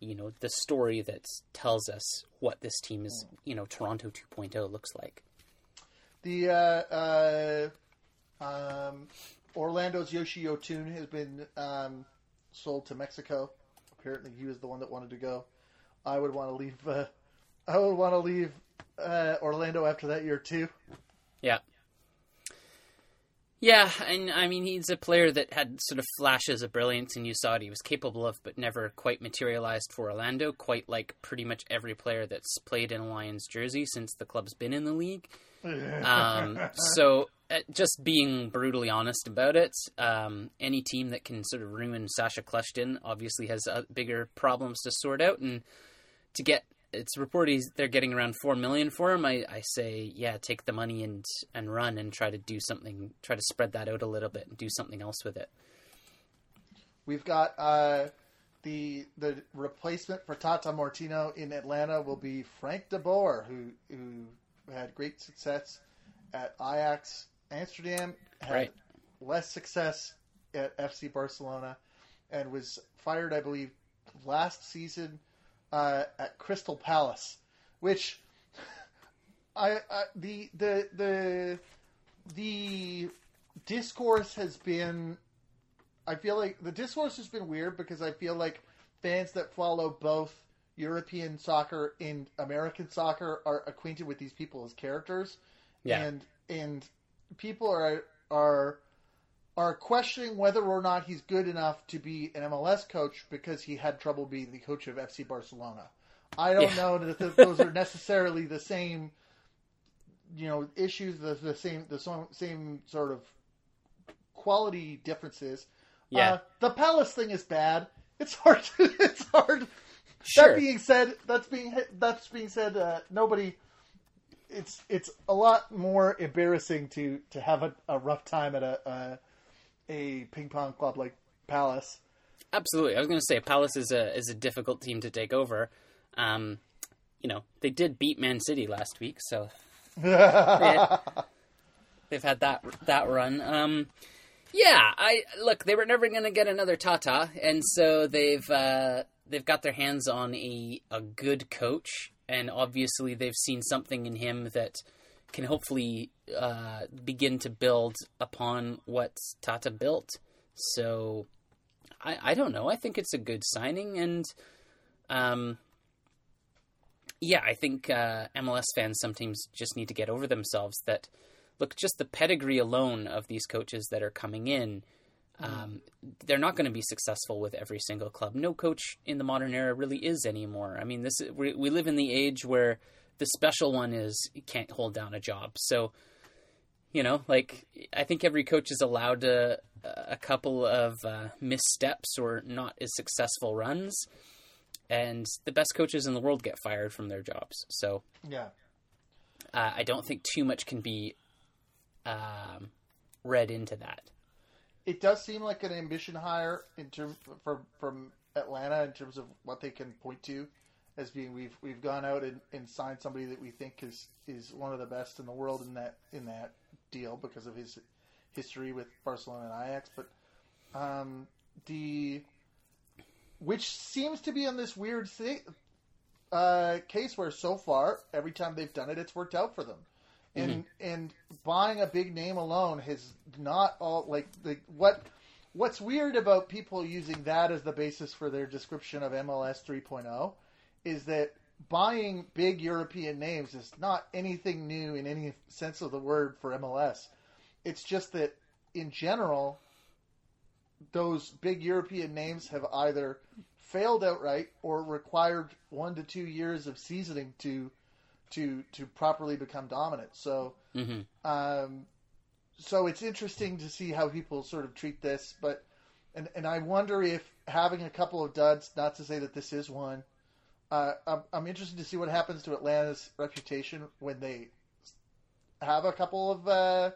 you know the story that tells us what this team is you know toronto 2.0 looks like The uh, uh, um, Orlando's Yoshi Yotún has been um, sold to Mexico. Apparently, he was the one that wanted to go. I would want to leave. Uh, I would want to leave uh, Orlando after that year too. yeah yeah and i mean he's a player that had sort of flashes of brilliance and you saw what he was capable of but never quite materialized for orlando quite like pretty much every player that's played in a lions jersey since the club's been in the league um, so uh, just being brutally honest about it, um, any team that can sort of ruin Sacha Kljestan obviously has uh, bigger problems to sort out. And to get, it's reported he's, they're getting around four million for him. I, I say, yeah, take the money and and run and try to do something, try to spread that out a little bit and do something else with it. We've got uh, the the replacement for Tata Martino in Atlanta will be Frank de Boer, who who had great success at Ajax Amsterdam, had Right. less success at FC Barcelona, and was fired, I believe, last season uh, at Crystal Palace, which I, I the the the the discourse has been I feel like the discourse has been weird because I feel like fans that follow both European soccer and American soccer are acquainted with these people as characters, Yeah. and and people are are are questioning whether or not he's good enough to be an MLS coach because he had trouble being the coach of FC Barcelona. I don't Yeah. know that those are necessarily the same, you know, issues. The, the same the same sort of quality differences. Yeah. Uh, the Palace thing is bad. It's hard. To, it's hard. Sure. That being said, that's being that's being said. Uh, nobody. It's it's a lot more embarrassing to to have a, a rough time at a, a a ping pong club like Palace. Absolutely. I was going to say Palace is a is a difficult team to take over. Um, you know, they did beat Man City last week, so they've had that that run. Um, yeah, I look. They were never going to get another Tata, and so they've uh, they've got their hands on a a good coach, and obviously they've seen something in him that can hopefully uh, begin to build upon what Tata built. So I, I don't know. I think it's a good signing, and um, yeah, I think uh, MLS fans sometimes just need to get over themselves. That look, just the pedigree alone of these coaches that are coming in, um, they're not going to be successful with every single club. No coach in the modern era really is anymore. I mean, this we, we live in the age where the special one is you can't hold down a job. So You know, like I think every coach is allowed a, a couple of uh, missteps or not as successful runs, and the best coaches in the world get fired from their jobs. So Yeah. uh, I don't think too much can be um, read into that. It does seem like an ambition hire in term from from Atlanta in terms of what they can point to as being we've we've gone out and, and signed somebody that we think is is one of the best in the world in that in that deal because of his history with Barcelona and Ajax, but um, the which seems to be on this weird thing, uh, case where so far every time they've done it, it's worked out for them. And and buying a big name alone has not all like the what what's weird about people using that as the basis for their description of MLS 3.0 is that buying big European names is not anything new in any sense of the word for MLS. It's just that in general, those big European names have either failed outright or required one to two years of seasoning to to to properly become dominant. So, hmm um, so it's interesting to see how people sort of treat this, but and and I wonder if having a couple of duds, not to say that this is one, uh, I'm, I'm interested to see what happens to Atlanta's reputation when they have a couple of uh,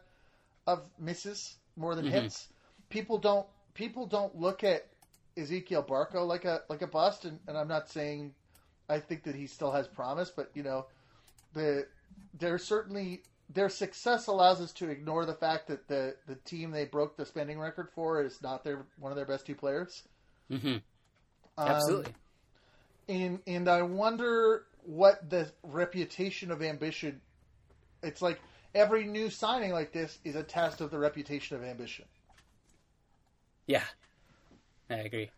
of misses more than Mhm. hits. People don't people don't look at Ezequiel Barco like a like a bust, and, and I'm not saying I think that he still has promise, but you know, the they're certainly their success allows us to ignore the fact that the the team they broke the spending record for is not their one of their best two players. hmm Um, Absolutely. And and I wonder what the reputation of ambition. It's like every new signing like this is a test of the reputation of ambition. Yeah, I agree.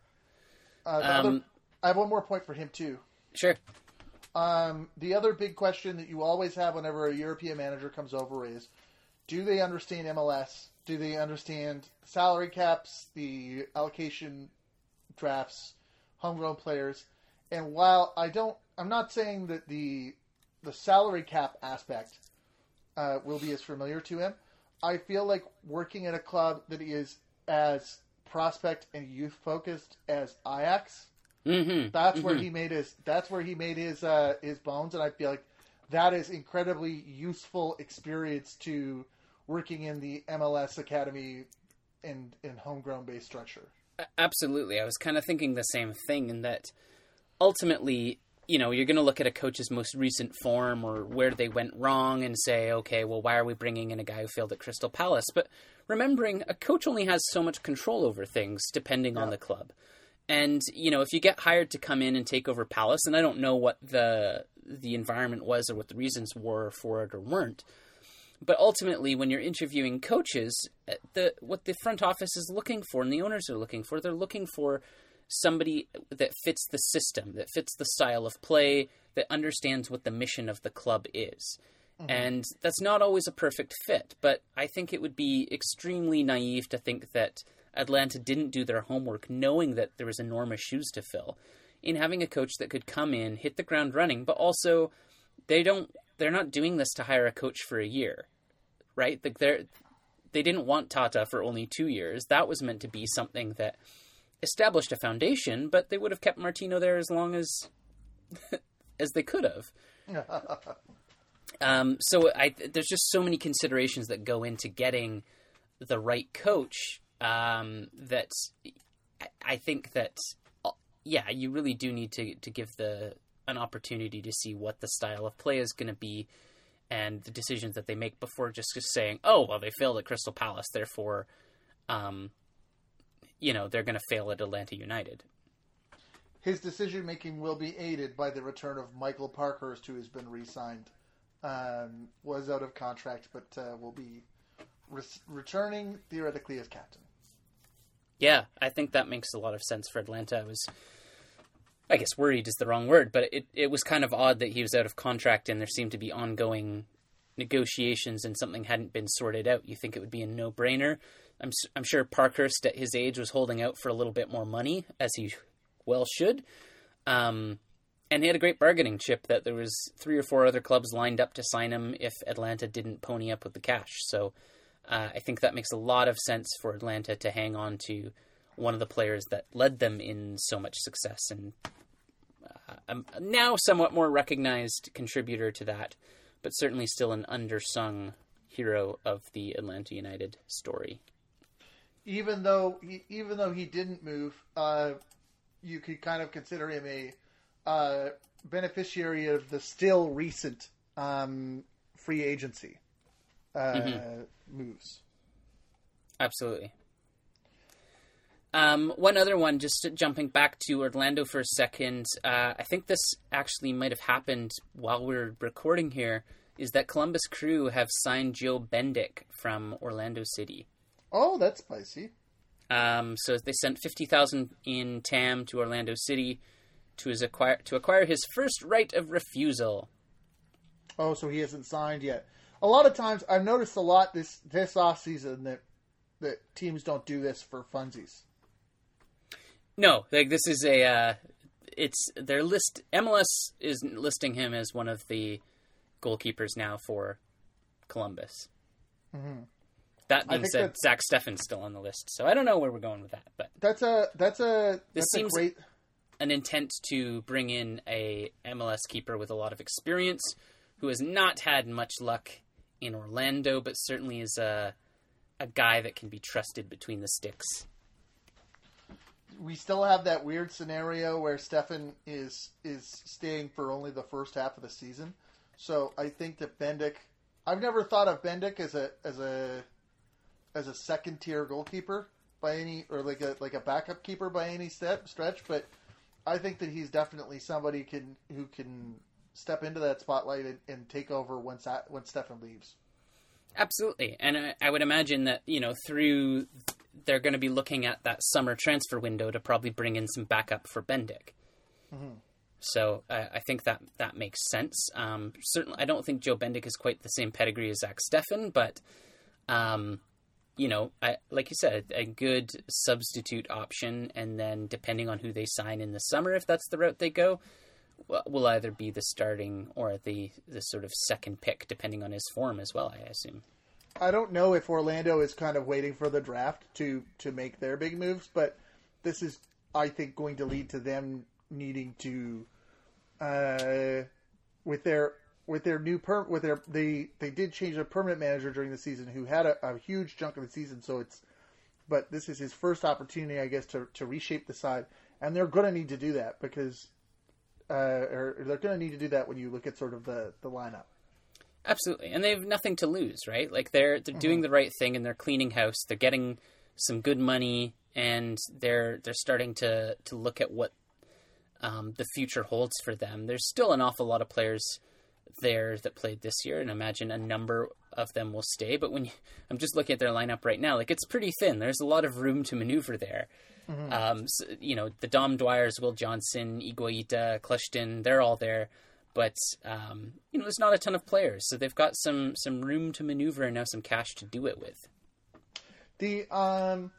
Uh, Um, other, I have one more point for him too. Sure. Um, the other big question that you always have whenever a European manager comes over is, do they understand MLS? Do they understand salary caps, the allocation drafts, homegrown players? And while I don't, I'm not saying that the the salary cap aspect uh, will be as familiar to him. I feel like working at a club that is as prospect and youth focused as Ajax hmm that's where he made his that's where he made his uh his bones and i feel like that is incredibly useful experience to working in the mls academy and in homegrown based structure Absolutely. I was kind of thinking the same thing in that ultimately, you know, you're going to look at a coach's most recent form or where they went wrong and say, okay, well, why are we bringing in a guy who failed at Crystal Palace? But remembering a coach only has so much control over things depending on the club. And, you know, if you get hired to come in and take over Palace, and I don't know what the the environment was or what the reasons were for it or weren't, but ultimately when you're interviewing coaches uh, the what the front office is looking for and the owners are looking for they're looking for somebody that fits the system that fits the style of play that understands what the mission of the club is mm-hmm. and that's not always a perfect fit but i think it would be extremely naive to think that atlanta didn't do their homework knowing that there was enormous shoes to fill in having a coach that could come in hit the ground running but also they don't they're not doing this to hire a coach for a year right? Like they're they didn't want Tata for only two years. That was meant to be something that established a foundation, but they would have kept Martino there as long as as they could have. Um, so I, there's just so many considerations that go into getting the right coach um, that I- I think that yeah, you really do need to to give the an opportunity to see what the style of play is going to be and the decisions that they make before just, just saying, oh well, they failed at Crystal Palace, therefore, um, you know, they're going to fail at Atlanta United. his decision making will be aided by the return of michael parkhurst who has been re-signed um, was out of contract but uh, will be re- returning theoretically as captain Yeah, I think that makes a lot of sense for Atlanta. I was, I guess, worried is the wrong word, but it, it was kind of odd that he was out of contract and there seemed to be ongoing negotiations and something hadn't been sorted out. You think it would be a no brainer. I'm, I'm sure Parkhurst at his age was holding out for a little bit more money, as he well should. Um, and he had a great bargaining chip that there was three or four other clubs lined up to sign him if Atlanta didn't pony up with the cash. So uh, I think that makes a lot of sense for Atlanta to hang on to one of the players that led them in so much success and uh, now somewhat more recognized contributor to that, but certainly still an undersung hero of the Atlanta United story. Even though he, even though he didn't move, uh, you could kind of consider him a uh, beneficiary of the still recent um, free agency uh, mm-hmm. moves. Absolutely. Um, one other one, just jumping back to Orlando for a second. Uh, I think this actually might have happened while we are recording here. Is that Columbus Crew have signed Joe Bendik from Orlando City? Oh, that's spicy. Um, so they sent fifty thousand in TAM to Orlando City to his acquire to acquire his first right of refusal. Oh, so he hasn't signed yet. A lot of times, I've noticed a lot this this off season that that teams don't do this for funsies. No, like this is a uh, it's their list. MLS is listing him as one of the goalkeepers now for Columbus. Mm-hmm. That being said, Zach Steffen's still on the list, so I don't know where we're going with that. But that's a that's a this that's seems a great an intent to bring in a MLS keeper with a lot of experience who has not had much luck in Orlando, but certainly is a a guy that can be trusted between the sticks we still have that weird scenario where Steffen is is staying for only the first half of the season. So I think that Bendik, I've never thought of Bendik as a as a as a second tier goalkeeper by any or like a like a backup keeper by any step stretch, but I think that he's definitely somebody can who can step into that spotlight and, and take over once once Steffen leaves. Absolutely, and I, I would imagine that you know through they're going to be looking at that summer transfer window to probably bring in some backup for Bendik. Mm-hmm. So uh, I think that that makes sense. Um, certainly, I don't think Joe Bendik is quite the same pedigree as Zach Steffen, but um, you know, I, like you said, a good substitute option, and then depending on who they sign in the summer, if that's the route they go, will either be the starting or the the sort of second pick, depending on his form as well. I assume. I don't know if Orlando is kind of waiting for the draft to to make their big moves, but this is, I think, going to lead to them needing to, uh, with their with their new per with their they they did change a permanent manager during the season who had a, a huge chunk of the season, so it's, but this is his first opportunity, I guess, to to reshape the side, and they're going to need to do that because, uh, or they're going to need to do that when you look at sort of the the lineup. Absolutely, and they have nothing to lose, right? Like they're they're mm-hmm. doing the right thing and they're cleaning house. They're getting some good money, and they're they're starting to to look at what um, the future holds for them. There's still an awful lot of players there that played this year, and imagine a number of them will stay. But when you, I'm just looking at their lineup right now, like it's pretty thin. There's a lot of room to maneuver there. Mm-hmm. Um, so, you know, the Dom Dwyers, Will Johnson, Higuita, Kljestan, they're all there but um, you know, there's not a ton of players, so they've got some some room to maneuver and now some cash to do it with. The um,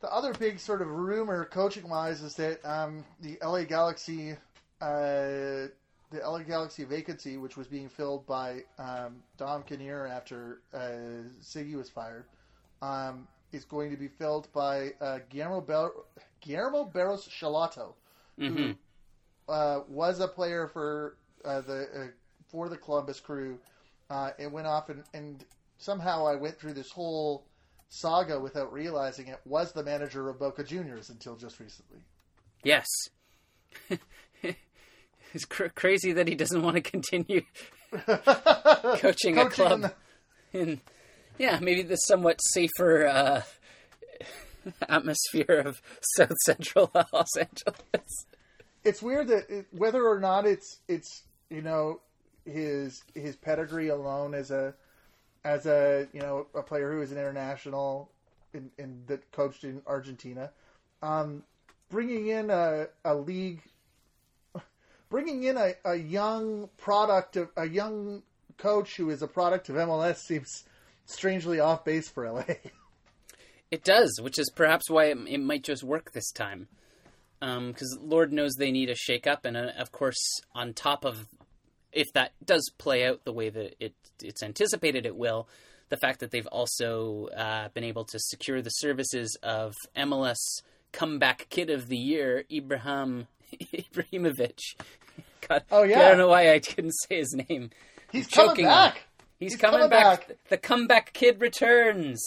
the other big sort of rumor, coaching wise, is that um, the LA Galaxy, uh, the LA Galaxy vacancy, which was being filled by um, Dom Kinnear after uh, Sigi was fired, um, is going to be filled by uh, Guillermo Ber- Guillermo Barros Schelotto, mm-hmm. who uh, was a player for uh, the uh, for the Columbus Crew. Uh, it went off and, and somehow I went through this whole saga without realizing it was the manager of Boca Juniors until just recently. Yes. it's cr- crazy that he doesn't want to continue coaching, coaching, a club. The... In, yeah, maybe the somewhat safer uh, atmosphere of South Central Los Angeles it's weird that it, whether or not it's it's you know his his pedigree alone as a as a you know a player who is an international in, in that coached in Argentina, um, bringing in a, a league, bringing in a, a young product of a young coach who is a product of MLS seems strangely off base for LA. It does, which is perhaps why it, it might just work this time. Because Lord knows they need a shake-up, and uh, of course, on top of if that does play out the way that it it's anticipated it will, the fact that they've also uh, been able to secure the services of MLS comeback kid of the year, Ibrahim Ibrahimovic. God, Oh, yeah. I don't know why I couldn't say his name. He's I'm coming back. He's, He's coming, coming back. back. The comeback kid returns.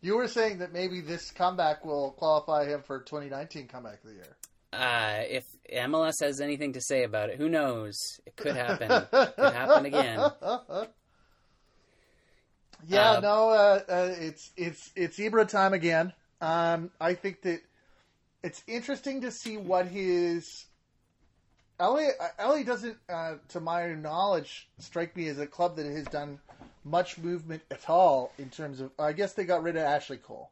You were saying that maybe this comeback will qualify him for 2019 comeback of the year. Uh, if MLS has anything to say about it, who knows? It could happen. it could happen again. Yeah, Uh, no, uh, uh, it's it's it's Ibra time again. Um, I think that it's interesting to see what his LA LA doesn't, uh, to my knowledge, strike me as a club that has done much movement at all in terms of. I guess they got rid of Ashley Cole.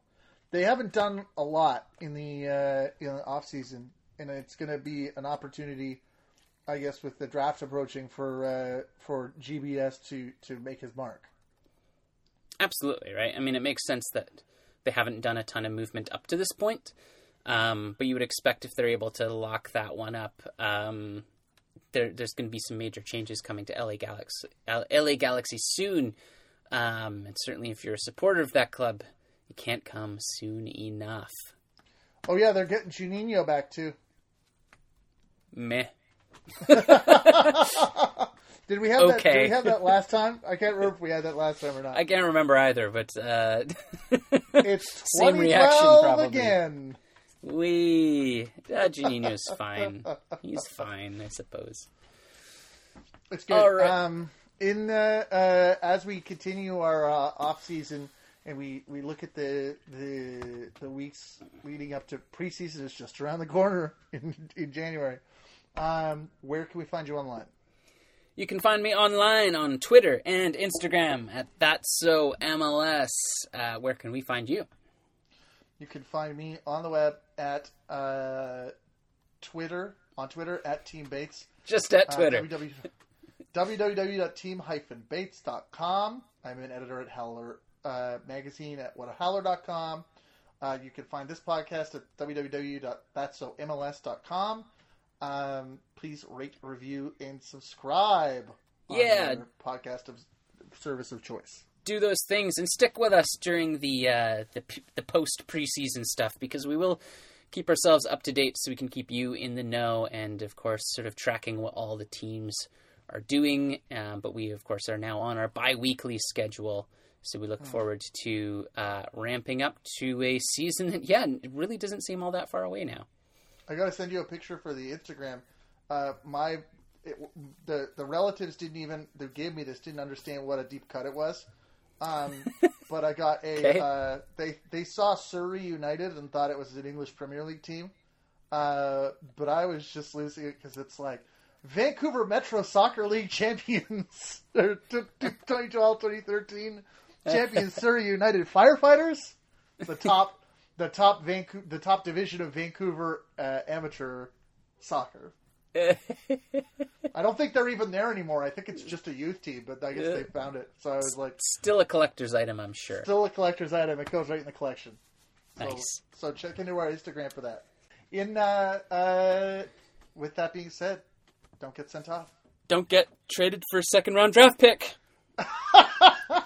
They haven't done a lot in the uh, in the off season, and it's going to be an opportunity. I guess with the draft approaching for uh, for GBS to to make his mark. Absolutely, right? I mean, it makes sense that they haven't done a ton of movement up to this point. Um, but you would expect if they're able to lock that one up, um, there, there's going to be some major changes coming to LA Galaxy, LA Galaxy soon. Um, and certainly, if you're a supporter of that club, it can't come soon enough. Oh yeah, they're getting Juninho back too. Meh. Did we have that? Did we have that last time? I can't remember if we had that last time or not. I can't remember either, but uh, it's same reaction 2012 probably. again. We uh, Juninho's fine. He's fine, I suppose. It's good. All right. Um, in uh, uh, as we continue our uh, off season and we, we look at the the the weeks leading up to preseason is just around the corner in in January. Um, where can we find you online? You can find me online on Twitter and Instagram at That's So MLS. Uh, where can we find you? You can find me on the web at uh, Twitter on Twitter at Team Bates. Just at Uh, Twitter. www www.team-bates.com. I'm an editor at Howler uh, Magazine at whatahowler.com. Uh, you can find this podcast at www.thatsomls.com. Um, please rate, review, and subscribe. on Yeah. your podcast of service of choice. Do those things and stick with us during the uh, the, the post preseason stuff because we will keep ourselves up to date so we can keep you in the know and of course sort of tracking what all the teams are doing. Um, but we of course are now on our bi-weekly schedule. So we look forward to uh, ramping up to a season that, yeah, it really doesn't seem all that far away now. I gotta send you a picture for the Instagram. Uh, my it, the the relatives didn't even they gave me this didn't understand what a deep cut it was. Um, but I got a Okay. uh, they they saw Surrey United and thought it was an English Premier League team. Uh, but I was just losing it because it's like Vancouver Metro Soccer League champions, or t- t- 2012 2013 champions Surrey United Firefighters, the top the top Vancouver the top division of Vancouver uh, amateur soccer. I don't think they're even there anymore. I think it's just a youth team, but I guess they found it. So I was like, Still a collector's item, I'm sure. still a collector's item. It goes right in the collection. So, Nice. So check into our Instagram for that. In uh, uh, with that being said, don't get sent off. Don't get traded for a second round draft pick.